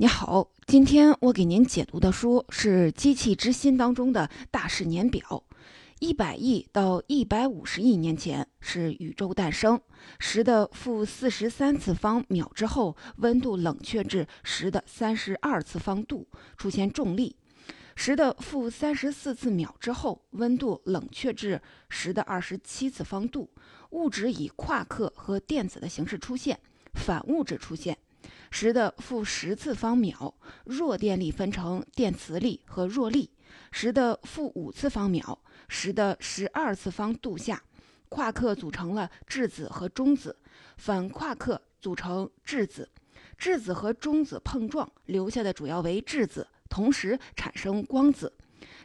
你好，今天我给您解读的书是《机器之心》当中的大事年表。一百亿到一百五十亿年前是宇宙诞生，十的负四十三次方秒之后，温度冷却至十的三十二次方度，出现重力。十的负三十四次秒之后，温度冷却至十的二十七次方度，物质以夸克和电子的形式出现，反物质出现。十的负十次方秒，弱电力分成电磁力和弱力。十的负五次方秒，十的十二次方度下，夸克组成了质子和中子，反夸克组成质子。质子和中子碰撞，留下的主要为质子，同时产生光子。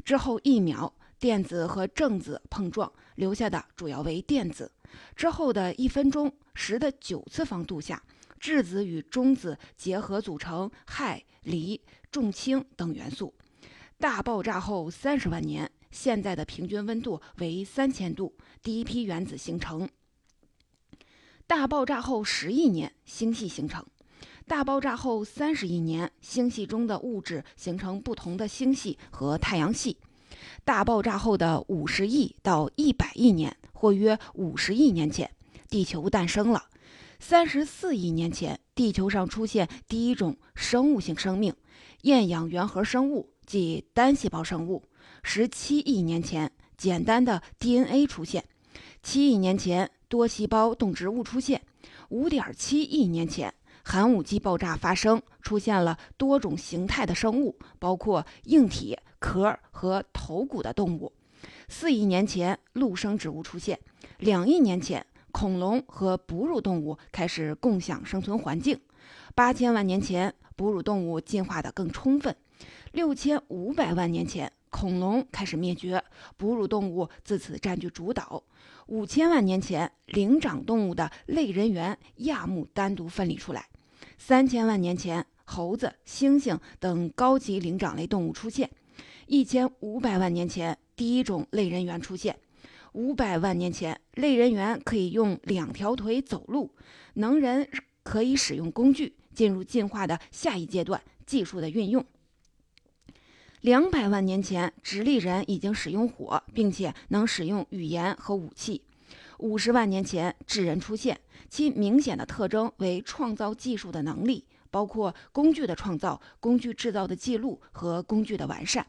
之后一秒，电子和正子碰撞，留下的主要为电子。之后的一分钟，十的九次方度下。质子与中子结合组成氦、锂、重氢等元素。大爆炸后三十万年，现在的平均温度为三千度，第一批原子形成。大爆炸后十亿年，星系形成。大爆炸后三十亿年，星系中的物质形成不同的星系和太阳系。大爆炸后的五十亿到一百亿年，或约五十亿年前，地球诞生了。三十四亿年前，地球上出现第一种生物性生命——厌氧原核生物，即单细胞生物。十七亿年前，简单的 DNA 出现。七亿年前，多细胞动植物出现。五点七亿年前，寒武纪爆炸发生，出现了多种形态的生物，包括硬体、壳和头骨的动物。四亿年前，陆生植物出现。两亿年前。恐龙和哺乳动物开始共享生存环境。八千万年前，哺乳动物进化得更充分。六千五百万年前，恐龙开始灭绝，哺乳动物自此占据主导。五千万年前，灵长动物的类人猿亚目单独分离出来。三千万年前，猴子、猩猩等高级灵长类动物出现。一千五百万年前，第一种类人猿出现。五百万年前，类人猿可以用两条腿走路，能人可以使用工具，进入进化的下一阶段——技术的运用。两百万年前，直立人已经使用火，并且能使用语言和武器。五十万年前，智人出现，其明显的特征为创造技术的能力，包括工具的创造、工具制造的记录和工具的完善。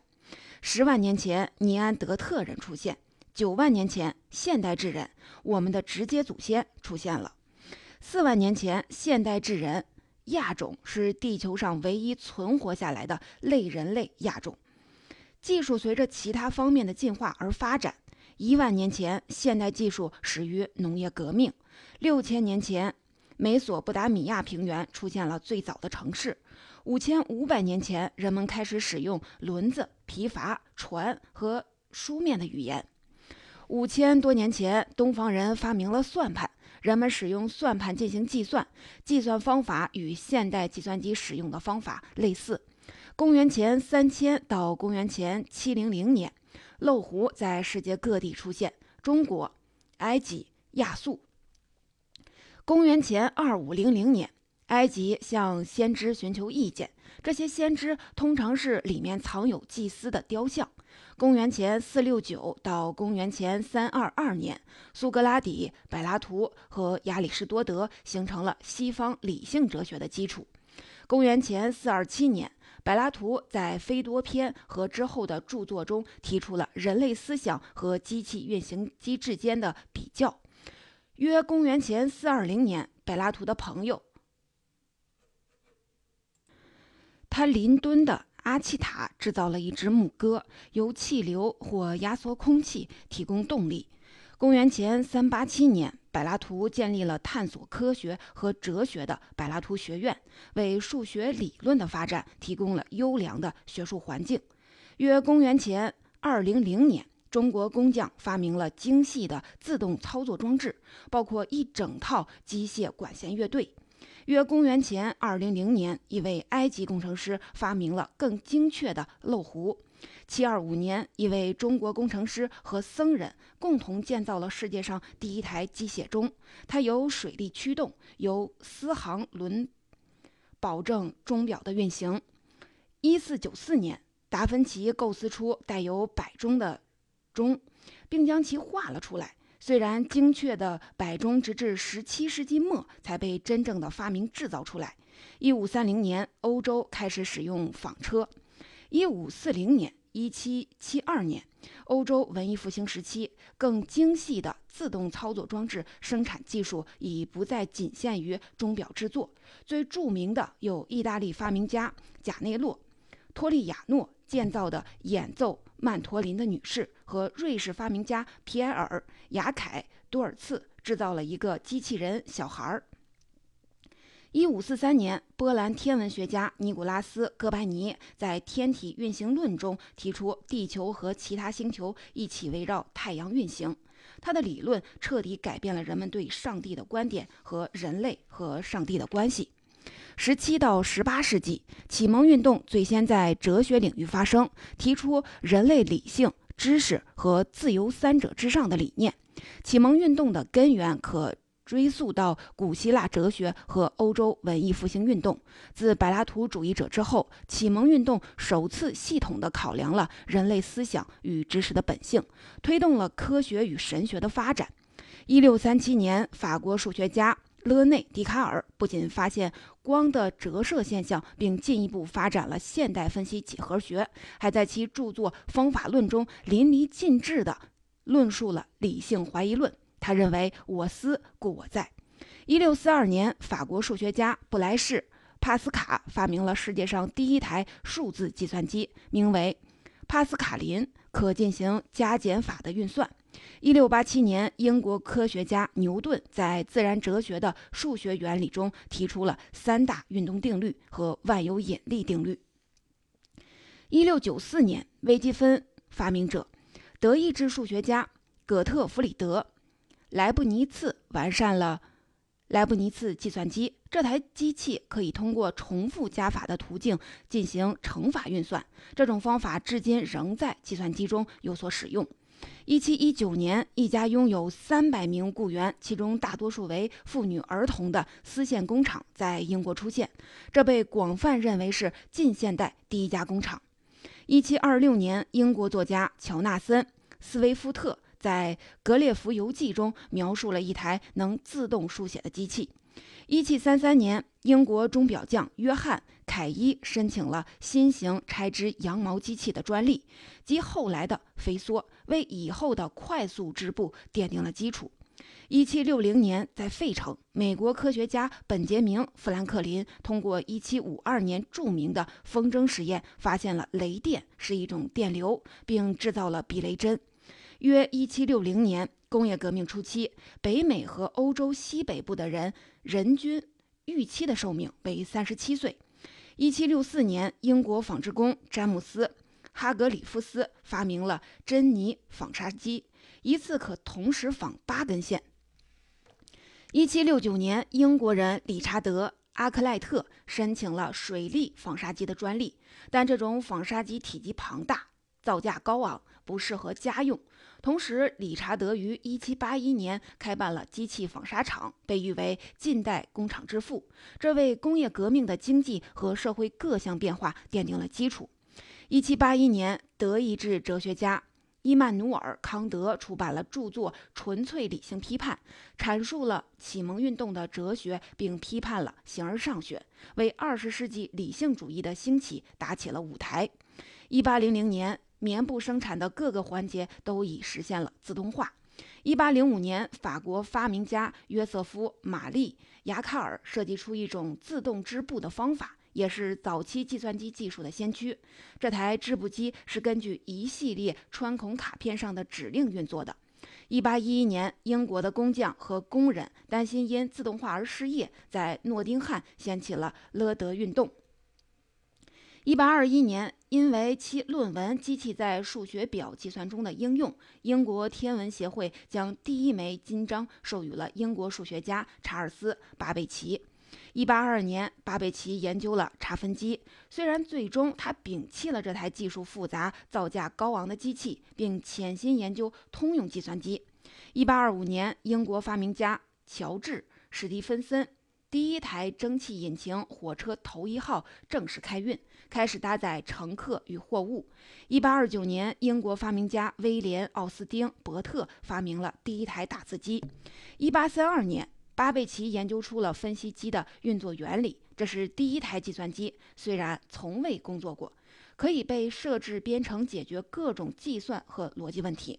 十万年前，尼安德特人出现。九万年前，现代智人，我们的直接祖先出现了。四万年前，现代智人亚种是地球上唯一存活下来的类人类亚种。技术随着其他方面的进化而发展。一万年前，现代技术始于农业革命。六千年前，美索不达米亚平原出现了最早的城市。五千五百年前，人们开始使用轮子、皮筏、船和书面的语言。五千多年前，东方人发明了算盘，人们使用算盘进行计算，计算方法与现代计算机使用的方法类似。公元前三千到公元前七零零年，漏壶在世界各地出现，中国、埃及、亚述。公元前二五零零年，埃及向先知寻求意见，这些先知通常是里面藏有祭司的雕像。公元前四六九到公元前三二二年，苏格拉底、柏拉图和亚里士多德形成了西方理性哲学的基础。公元前四二七年，柏拉图在《菲多篇》和之后的著作中提出了人类思想和机器运行机制间的比较。约公元前四二零年，柏拉图的朋友，他伦敦的。阿契塔制造了一只牧歌，由气流或压缩空气提供动力。公元前三八七年，柏拉图建立了探索科学和哲学的柏拉图学院，为数学理论的发展提供了优良的学术环境。约公元前二零零年，中国工匠发明了精细的自动操作装置，包括一整套机械管弦乐队。约公元前二零零年，一位埃及工程师发明了更精确的漏壶。七二五年，一位中国工程师和僧人共同建造了世界上第一台机械钟，它由水力驱动，由丝航轮保证钟表的运行。一四九四年，达芬奇构思出带有摆钟的钟，并将其画了出来。虽然精确的摆钟直至十七世纪末才被真正的发明制造出来。一五三零年，欧洲开始使用纺车。一五四零年、一七七二年，欧洲文艺复兴时期，更精细的自动操作装置生产技术已不再仅限于钟表制作。最著名的有意大利发明家贾内洛·托利亚诺建造的演奏曼陀林的女士，和瑞士发明家皮埃尔·雅凯·多尔茨制造了一个机器人小孩儿。一五四三年，波兰天文学家尼古拉斯·哥白尼在《天体运行论》中提出，地球和其他星球一起围绕太阳运行。他的理论彻底改变了人们对上帝的观点和人类和上帝的关系。十七到十八世纪，启蒙运动最先在哲学领域发生，提出人类理性、知识和自由三者之上的理念。启蒙运动的根源可。追溯到古希腊哲学和欧洲文艺复兴运动，自柏拉图主义者之后，启蒙运动首次系统地考量了人类思想与知识的本性，推动了科学与神学的发展。一六三七年，法国数学家勒内·笛卡尔不仅发现光的折射现象，并进一步发展了现代分析几何学，还在其著作《方法论》中淋漓尽致地论述了理性怀疑论。他认为“我思故我在”。一六四二年，法国数学家布莱士·帕斯卡发明了世界上第一台数字计算机，名为帕斯卡林，可进行加减法的运算。一六八七年，英国科学家牛顿在自然哲学的数学原理中提出了三大运动定律和万有引力定律。一六九四年，微积分发明者、德意志数学家葛特弗里德。莱布尼茨完善了莱布尼茨计算机，这台机器可以通过重复加法的途径进行乘法运算。这种方法至今仍在计算机中有所使用。一七一九年，一家拥有三百名雇员，其中大多数为妇女儿童的丝线工厂在英国出现，这被广泛认为是近现代第一家工厂。一七二六年，英国作家乔纳森·斯威夫特。在《格列佛游记》中描述了一台能自动书写的机器。一七三三年，英国钟表匠约翰·凯伊申请了新型拆织羊毛机器的专利，及后来的飞梭，为以后的快速织布奠定了基础。一七六零年，在费城，美国科学家本杰明·富兰克林通过一七五二年著名的风筝实验，发现了雷电是一种电流，并制造了避雷针。约一七六零年，工业革命初期，北美和欧洲西北部的人人均预期的寿命为三十七岁。一七六四年，英国纺织工詹姆斯·哈格里夫斯发明了珍妮纺纱机，一次可同时纺八根线。一七六九年，英国人理查德·阿克莱特申请了水力纺纱机的专利，但这种纺纱机体积庞大，造价高昂，不适合家用。同时，理查德于1781年开办了机器纺纱厂，被誉为近代工厂之父。这为工业革命的经济和社会各项变化奠定了基础。1781年，德意志哲学家伊曼努尔·康德出版了著作《纯粹理性批判》，阐述了启蒙运动的哲学，并批判了形而上学，为20世纪理性主义的兴起打起了舞台。1800年。棉布生产的各个环节都已实现了自动化。一八零五年，法国发明家约瑟夫·玛丽·雅卡尔设计出一种自动织布的方法，也是早期计算机技术的先驱。这台织布机是根据一系列穿孔卡片上的指令运作的。一八一一年，英国的工匠和工人担心因自动化而失业，在诺丁汉掀起了勒德运动。一八二一年，因为其论文《机器在数学表计算中的应用》，英国天文协会将第一枚金章授予了英国数学家查尔斯·巴贝奇。一八二二年，巴贝奇研究了差分机，虽然最终他摒弃了这台技术复杂、造价高昂的机器，并潜心研究通用计算机。一八二五年，英国发明家乔治·史蒂芬森。第一台蒸汽引擎火车头一号正式开运，开始搭载乘客与货物。1829年，英国发明家威廉·奥斯丁·伯特发明了第一台打字机。1832年，巴贝奇研究出了分析机的运作原理，这是第一台计算机，虽然从未工作过。可以被设置编程，解决各种计算和逻辑问题。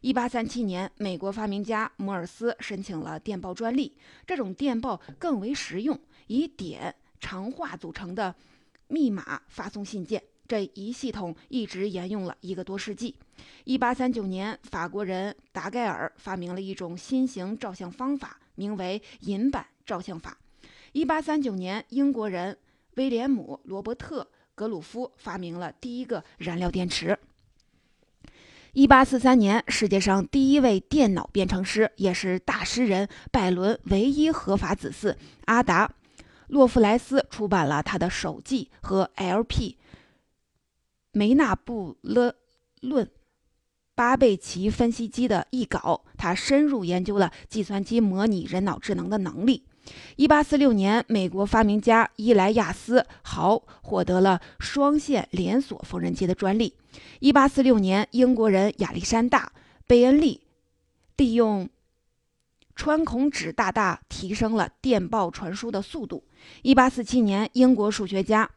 一八三七年，美国发明家摩尔斯申请了电报专利。这种电报更为实用，以点、长话组成的密码发送信件。这一系统一直沿用了一个多世纪。一八三九年，法国人达盖尔发明了一种新型照相方法，名为银版照相法。一八三九年，英国人威廉姆·罗伯特。格鲁夫发明了第一个燃料电池。一八四三年，世界上第一位电脑编程师，也是大诗人拜伦唯一合法子嗣阿达·洛夫莱斯出版了他的手记和 L.P. 梅纳布勒论巴贝奇分析机的译稿。他深入研究了计算机模拟人脑智能的能力。一八四六年，美国发明家伊莱亚斯·豪获得了双线连锁缝纫机的专利。一八四六年，英国人亚历山大·贝恩利利用穿孔纸大大提升了电报传输的速度。一八四七年，英国数学家。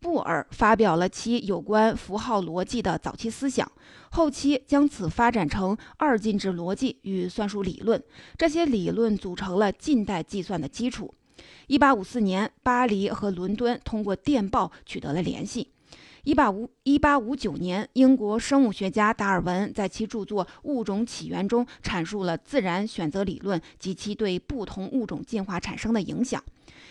布尔发表了其有关符号逻辑的早期思想，后期将此发展成二进制逻辑与算术理论。这些理论组成了近代计算的基础。一八五四年，巴黎和伦敦通过电报取得了联系。一八五一八五九年，英国生物学家达尔文在其著作《物种起源》中阐述了自然选择理论及其对不同物种进化产生的影响。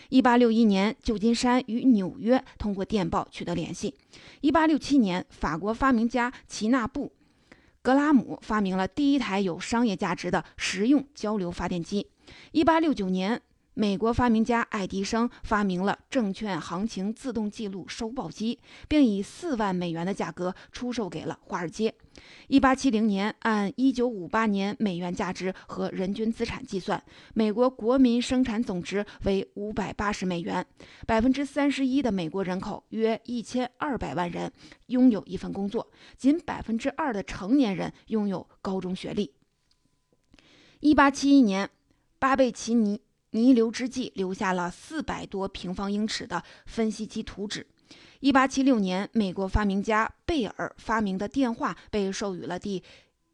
一八六一年，旧金山与纽约通过电报取得联系。一八六七年，法国发明家齐纳布·格拉姆发明了第一台有商业价值的实用交流发电机。一八六九年。美国发明家爱迪生发明了证券行情自动记录收报机，并以四万美元的价格出售给了华尔街。一八七零年，按一九五八年美元价值和人均资产计算，美国国民生产总值为五百八十美元。百分之三十一的美国人口约一千二百万人拥有一份工作，仅百分之二的成年人拥有高中学历。一八七一年，巴贝奇尼。弥留之际，留下了四百多平方英尺的分析机图纸。一八七六年，美国发明家贝尔发明的电话被授予了第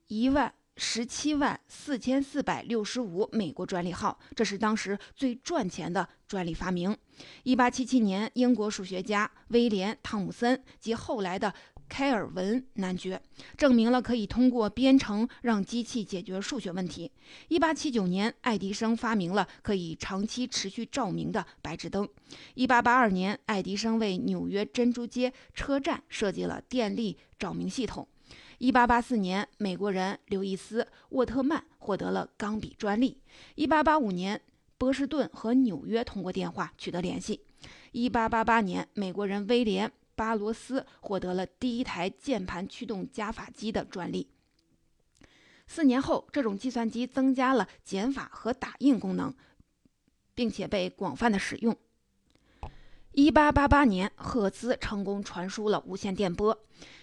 一万十七万四千四百六十五美国专利号，这是当时最赚钱的专利发明。一八七七年，英国数学家威廉·汤姆森及后来的。开尔文男爵证明了可以通过编程让机器解决数学问题。一八七九年，爱迪生发明了可以长期持续照明的白炽灯。一八八二年，爱迪生为纽约珍珠街车站设计了电力照明系统。一八八四年，美国人刘易斯·沃特曼获得了钢笔专利。一八八五年，波士顿和纽约通过电话取得联系。一八八八年，美国人威廉。巴罗斯获得了第一台键盘驱动加法机的专利。四年后，这种计算机增加了减法和打印功能，并且被广泛的使用。一八八八年，赫兹成功传输了无线电波。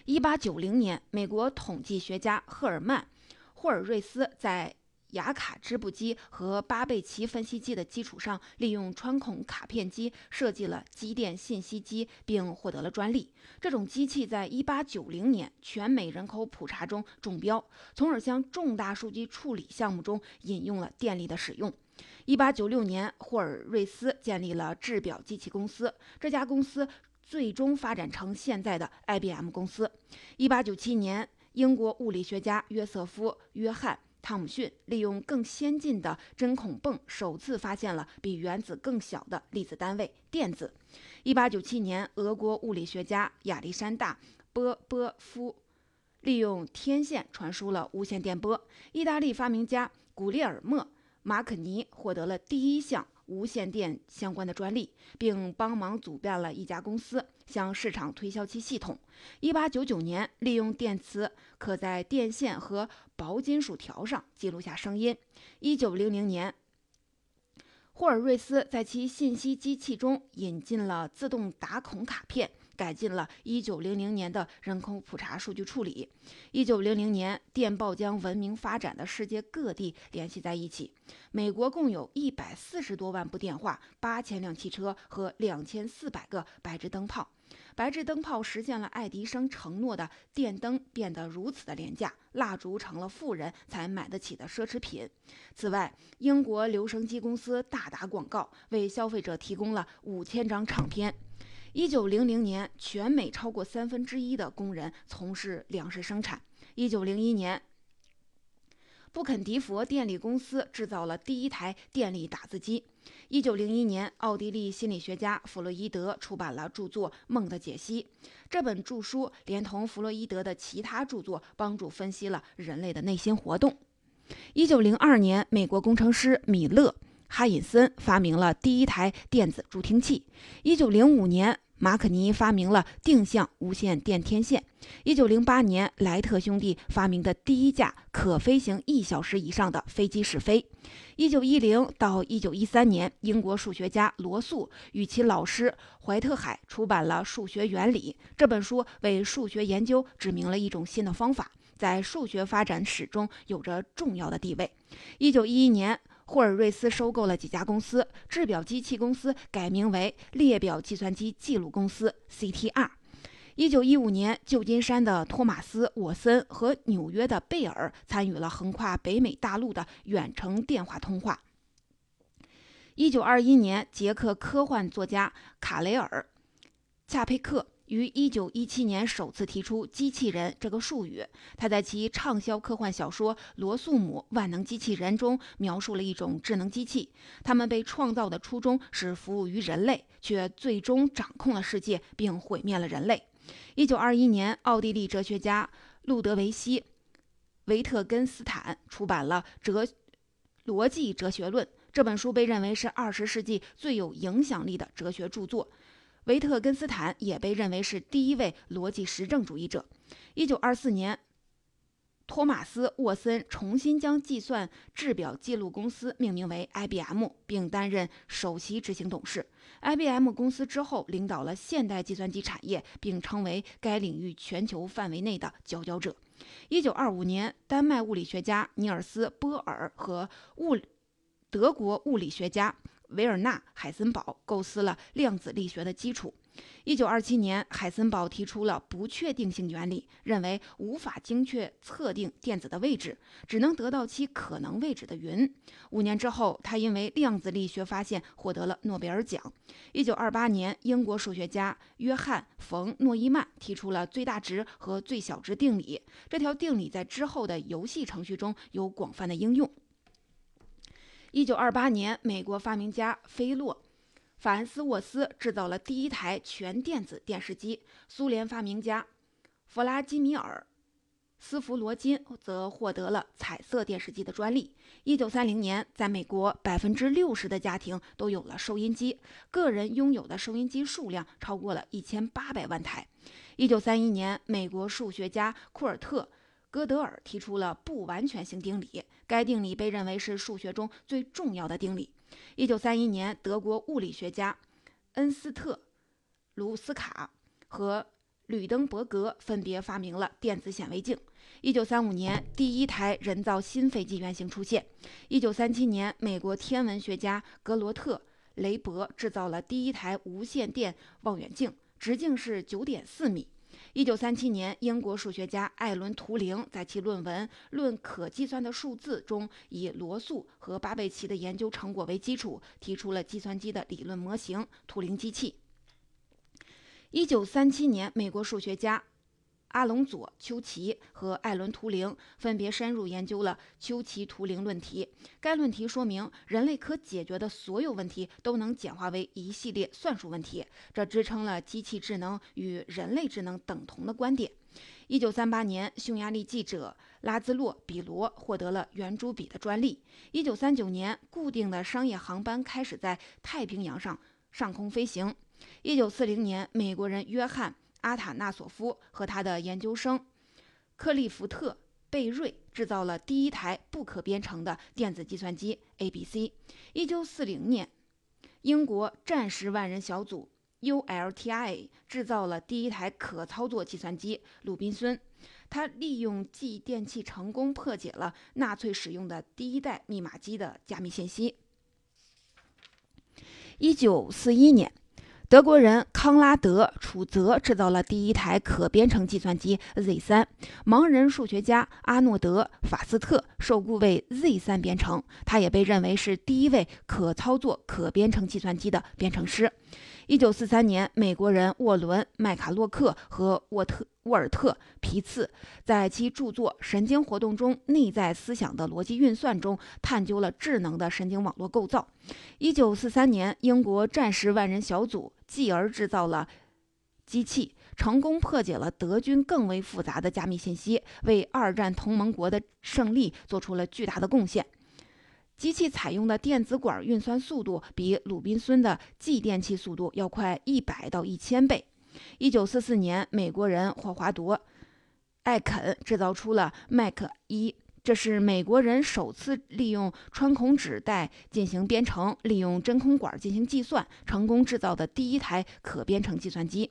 一八九零年，美国统计学家赫尔曼·霍尔瑞斯在雅卡织布机和巴贝奇分析机的基础上，利用穿孔卡片机设计了机电信息机，并获得了专利。这种机器在1890年全美人口普查中中标，从而向重大数据处理项目中引用了电力的使用。1896年，霍尔瑞斯建立了制表机器公司，这家公司最终发展成现在的 IBM 公司。1897年，英国物理学家约瑟夫·约翰。汤姆逊利用更先进的针孔泵，首次发现了比原子更小的粒子单位——电子。1897年，俄国物理学家亚历山大·波波夫利用天线传输了无线电波。意大利发明家古列尔莫·马可尼获得了第一项。无线电相关的专利，并帮忙组建了一家公司，向市场推销其系统。1899年，利用电磁可在电线和薄金属条上记录下声音。1900年，霍尔瑞斯在其信息机器中引进了自动打孔卡片。改进了1900年的人口普查数据处理。1900年，电报将文明发展的世界各地联系在一起。美国共有一百四十多万部电话、八千辆汽车和两千四百个白炽灯泡。白炽灯泡实现了爱迪生承诺的电灯变得如此的廉价，蜡烛成了富人才买得起的奢侈品。此外，英国留声机公司大打广告，为消费者提供了五千张唱片。一九零零年，全美超过三分之一的工人从事粮食生产。一九零一年，布肯迪佛电力公司制造了第一台电力打字机。一九零一年，奥地利心理学家弗洛伊德出版了著作《梦的解析》。这本著书连同弗洛伊德的其他著作，帮助分析了人类的内心活动。一九零二年，美国工程师米勒。哈隐森发明了第一台电子助听器。一九零五年，马可尼发明了定向无线电天线。一九零八年，莱特兄弟发明的第一架可飞行一小时以上的飞机试飞。一九一零到一九一三年，英国数学家罗素与其老师怀特海出版了《数学原理》这本书，为数学研究指明了一种新的方法，在数学发展史中有着重要的地位。一九一一年。霍尔瑞斯收购了几家公司，制表机器公司改名为列表计算机记录公司 （CTR）。一九一五年，旧金山的托马斯·沃森和纽约的贝尔参与了横跨北美大陆的远程电话通话。一九二一年，捷克科幻作家卡雷尔·恰佩克。于一九一七年首次提出“机器人”这个术语。他在其畅销科幻小说《罗素姆万能机器人》中描述了一种智能机器，他们被创造的初衷是服务于人类，却最终掌控了世界并毁灭了人类。一九二一年，奥地利哲学家路德维希·维特根斯坦出版了《哲逻辑哲学论》，这本书被认为是二十世纪最有影响力的哲学著作。维特根斯坦也被认为是第一位逻辑实证主义者。一九二四年，托马斯·沃森重新将计算制表记录公司命名为 IBM，并担任首席执行董事。IBM 公司之后领导了现代计算机产业，并成为该领域全球范围内的佼佼者。一九二五年，丹麦物理学家尼尔斯·波尔和物德国物理学家。维尔纳·海森堡构思了量子力学的基础。一九二七年，海森堡提出了不确定性原理，认为无法精确测定电子的位置，只能得到其可能位置的云。五年之后，他因为量子力学发现获得了诺贝尔奖。一九二八年，英国数学家约翰·冯·诺依曼提出了最大值和最小值定理。这条定理在之后的游戏程序中有广泛的应用。一九二八年，美国发明家菲洛·法恩斯沃斯制造了第一台全电子电视机。苏联发明家弗拉基米尔·斯弗罗金则获得了彩色电视机的专利。一九三零年，在美国，百分之六十的家庭都有了收音机，个人拥有的收音机数量超过了一千八百万台。一九三一年，美国数学家库尔特。哥德尔提出了不完全性定理，该定理被认为是数学中最重要的定理。一九三一年，德国物理学家恩斯特·卢斯卡和吕登伯格分别发明了电子显微镜。一九三五年，第一台人造新飞机原型出现。一九三七年，美国天文学家格罗特·雷伯制造了第一台无线电望远镜，直径是九点四米。一九三七年，英国数学家艾伦·图灵在其论文《论可计算的数字》中，以罗素和巴贝奇的研究成果为基础，提出了计算机的理论模型——图灵机器。一九三七年，美国数学家。阿隆佐·丘奇和艾伦·图灵分别深入研究了丘奇图灵论题。该论题说明，人类可解决的所有问题都能简化为一系列算术问题，这支撑了机器智能与人类智能等同的观点。一九三八年，匈牙利记者拉兹洛·比罗获得了圆珠笔的专利。一九三九年，固定的商业航班开始在太平洋上上空飞行。一九四零年，美国人约翰。阿塔纳索夫和他的研究生克利夫特贝瑞制造了第一台不可编程的电子计算机 ABC。一九四零年，英国战时万人小组 ULTI 制造了第一台可操作计算机鲁滨孙。他利用继电器成功破解了纳粹使用的第一代密码机的加密信息。一九四一年。德国人康拉德·楚泽制造了第一台可编程计算机 Z3，盲人数学家阿诺德·法斯特受雇为 Z3 编程，他也被认为是第一位可操作可编程计算机的编程师。一九四三年，美国人沃伦·麦卡洛克和沃特沃尔特·皮茨在其著作《神经活动中内在思想的逻辑运算》中探究了智能的神经网络构造。一九四三年，英国战时万人小组继而制造了机器，成功破解了德军更为复杂的加密信息，为二战同盟国的胜利做出了巨大的贡献。机器采用的电子管运算速度比鲁滨孙的继电器速度要快一百到一千倍。一九四四年，美国人霍华德·艾肯制造出了麦克一。这是美国人首次利用穿孔纸带进行编程，利用真空管进行计算，成功制造的第一台可编程计算机。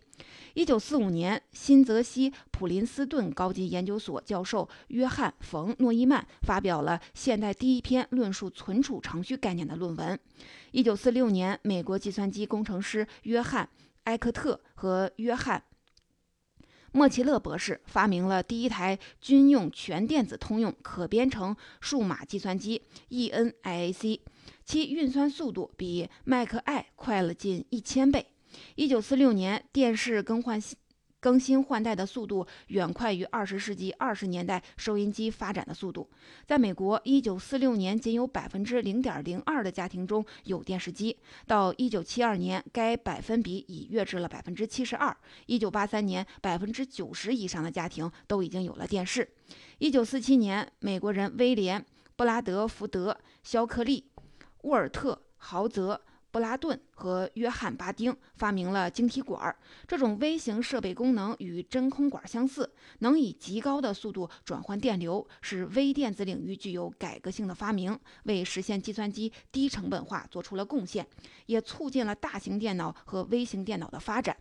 一九四五年，新泽西普林斯顿高级研究所教授约翰·冯·诺依曼发表了现代第一篇论述存储程序概念的论文。一九四六年，美国计算机工程师约翰·埃克特和约翰。莫奇勒博士发明了第一台军用全电子通用可编程数码计算机 ENIAC，其运算速度比迈克 I 快了近一千倍。一九四六年，电视更换。更新换代的速度远快于二十世纪二十年代收音机发展的速度。在美国，一九四六年仅有百分之零点零二的家庭中有电视机，到一九七二年，该百分比已跃至了百分之七十二。一九八三年，百分之九十以上的家庭都已经有了电视。一九四七年，美国人威廉·布拉德福德·肖克利、沃尔特·豪泽。布拉顿和约翰·巴丁发明了晶体管。这种微型设备功能与真空管相似，能以极高的速度转换电流，是微电子领域具有改革性的发明，为实现计算机低成本化做出了贡献，也促进了大型电脑和微型电脑的发展。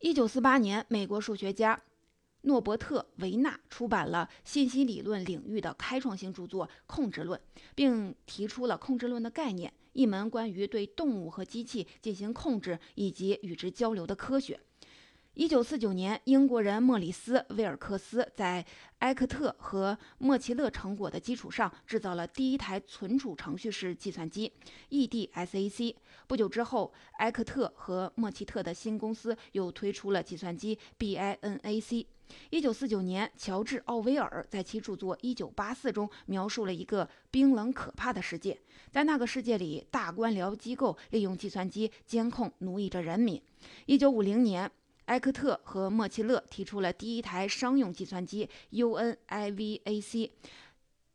一九四八年，美国数学家诺伯特·维纳出版了信息理论领域的开创性著作《控制论》，并提出了控制论的概念。一门关于对动物和机器进行控制以及与之交流的科学。一九四九年，英国人莫里斯·威尔克斯在埃克特和莫奇勒成果的基础上，制造了第一台存储程序式计算机 EDSAC。不久之后，埃克特和莫奇特的新公司又推出了计算机 BINAC。一九四九年，乔治·奥威尔在其著作《一九八四》中描述了一个冰冷可怕的世界。在那个世界里，大官僚机构利用计算机监控、奴役着人民。一九五零年，埃克特和莫奇勒提出了第一台商用计算机 UNIVAC。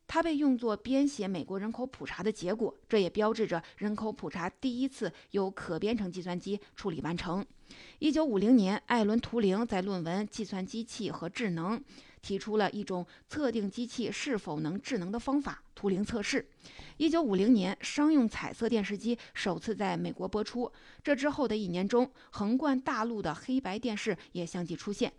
它被用作编写美国人口普查的结果，这也标志着人口普查第一次由可编程计算机处理完成。一九五零年，艾伦·图灵在论文《计算机器和智能》提出了一种测定机器是否能智能的方法——图灵测试。一九五零年，商用彩色电视机首次在美国播出。这之后的一年中，横贯大陆的黑白电视也相继出现。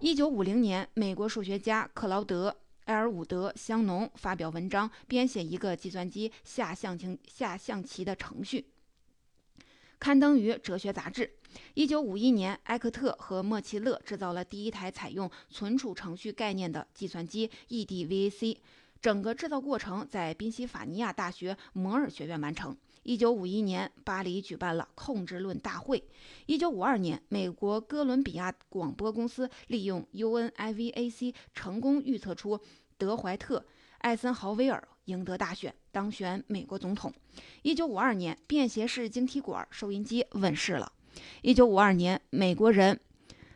一九五零年，美国数学家克劳德。埃尔伍德·香农发表文章，编写一个计算机下象棋下象棋的程序，刊登于哲学杂志。一九五一年，埃克特和莫奇勒制造了第一台采用存储程序概念的计算机 EDVAC，整个制造过程在宾夕法尼亚大学摩尔学院完成。一九五一年，巴黎举办了控制论大会。一九五二年，美国哥伦比亚广播公司利用 UNIVAC 成功预测出德怀特·艾森豪威尔赢得大选，当选美国总统。一九五二年，便携式晶体管收音机问世了。一九五二年，美国人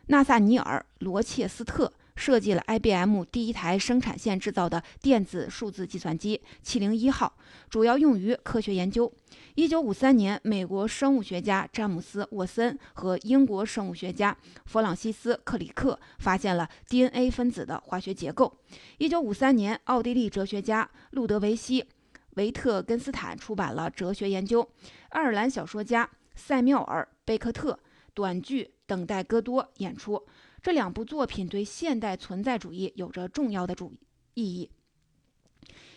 纳萨尼尔·罗切斯特设计了 IBM 第一台生产线制造的电子数字计算机七零一号，主要用于科学研究。一九五三年，美国生物学家詹姆斯·沃森和英国生物学家弗朗西斯·克里克发现了 DNA 分子的化学结构。一九五三年，奥地利哲学家路德维希·维特根斯坦出版了《哲学研究》。爱尔兰小说家塞缪尔·贝克特短剧《等待戈多》演出。这两部作品对现代存在主义有着重要的主意义。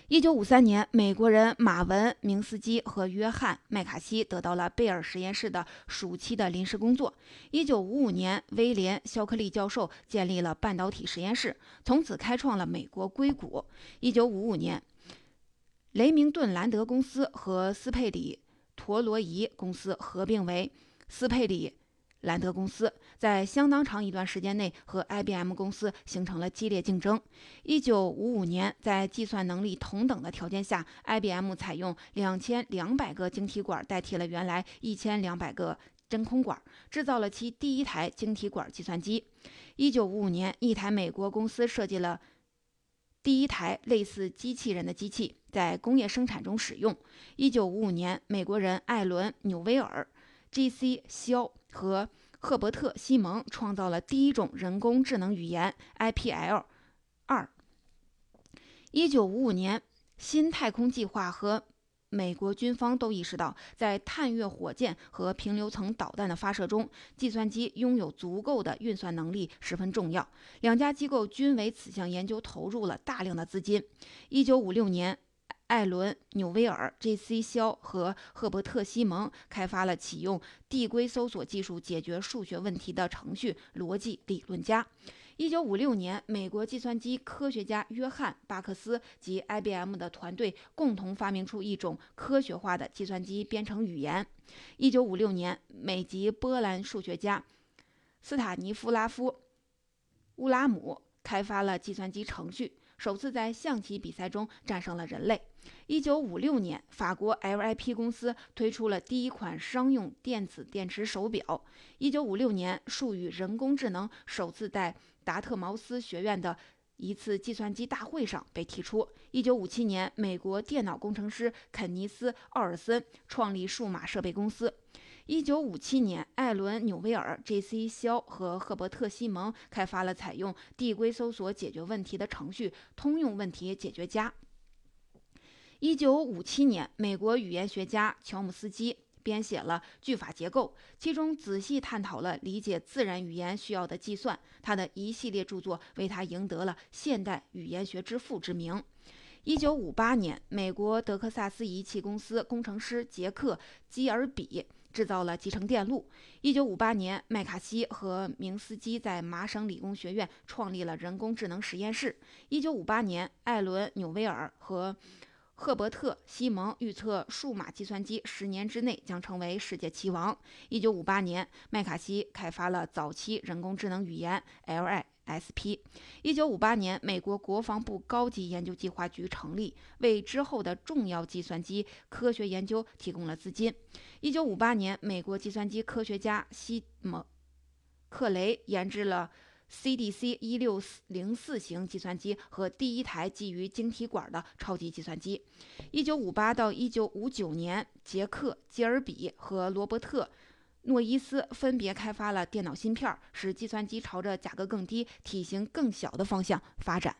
一九五三年，美国人马文·明斯基和约翰·麦卡锡得到了贝尔实验室的暑期的临时工作。一九五五年，威廉·肖克利教授建立了半导体实验室，从此开创了美国硅谷。一九五五年，雷明顿·兰德公司和斯佩里陀罗仪公司合并为斯佩里。兰德公司在相当长一段时间内和 IBM 公司形成了激烈竞争。一九五五年，在计算能力同等的条件下，IBM 采用两千两百个晶体管代替了原来一千两百个真空管，制造了其第一台晶体管计算机。一九五五年，一台美国公司设计了第一台类似机器人的机器，在工业生产中使用。一九五五年，美国人艾伦·纽威尔。G.C. 肖和赫伯特·西蒙创造了第一种人工智能语言 I.P.L. 二。一九五五年，新太空计划和美国军方都意识到，在探月火箭和平流层导弹的发射中，计算机拥有足够的运算能力十分重要。两家机构均为此项研究投入了大量的资金。一九五六年。艾伦·纽威尔、J.C. 肖和赫伯特·西蒙开发了启用递归搜索技术解决数学问题的程序逻辑理论家。1956年，美国计算机科学家约翰·巴克斯及 IBM 的团队共同发明出一种科学化的计算机编程语言。1956年，美籍波兰数学家斯塔尼夫拉夫·乌拉姆开发了计算机程序。首次在象棋比赛中战胜了人类。一九五六年，法国 LIP 公司推出了第一款商用电子电池手表。一九五六年，术语人工智能首次在达特茅斯学院的一次计算机大会上被提出。一九五七年，美国电脑工程师肯尼斯·奥尔森创立数码设备公司。一九五七年，艾伦·纽维尔、J.C. 肖和赫伯特·西蒙开发了采用递归搜索解决问题的程序——通用问题解决家。一九五七年，美国语言学家乔姆斯基编写了句法结构，其中仔细探讨了理解自然语言需要的计算。他的一系列著作为他赢得了“现代语言学之父”之名。一九五八年，美国德克萨斯仪器公司工程师杰克·基尔比。制造了集成电路。一九五八年，麦卡锡和明斯基在麻省理工学院创立了人工智能实验室。一九五八年，艾伦·纽维尔和赫伯特·西蒙预测数码计算机十年之内将成为世界棋王。一九五八年，麦卡锡开发了早期人工智能语言 Li。S.P. 一九五八年，美国国防部高级研究计划局成立，为之后的重要计算机科学研究提供了资金。一九五八年，美国计算机科学家西蒙·克雷研制了 C.D.C. 一六零四型计算机和第一台基于晶体管的超级计算机。一九五八到一九五九年，杰克·基尔比和罗伯特。诺伊斯分别开发了电脑芯片，使计算机朝着价格更低、体型更小的方向发展。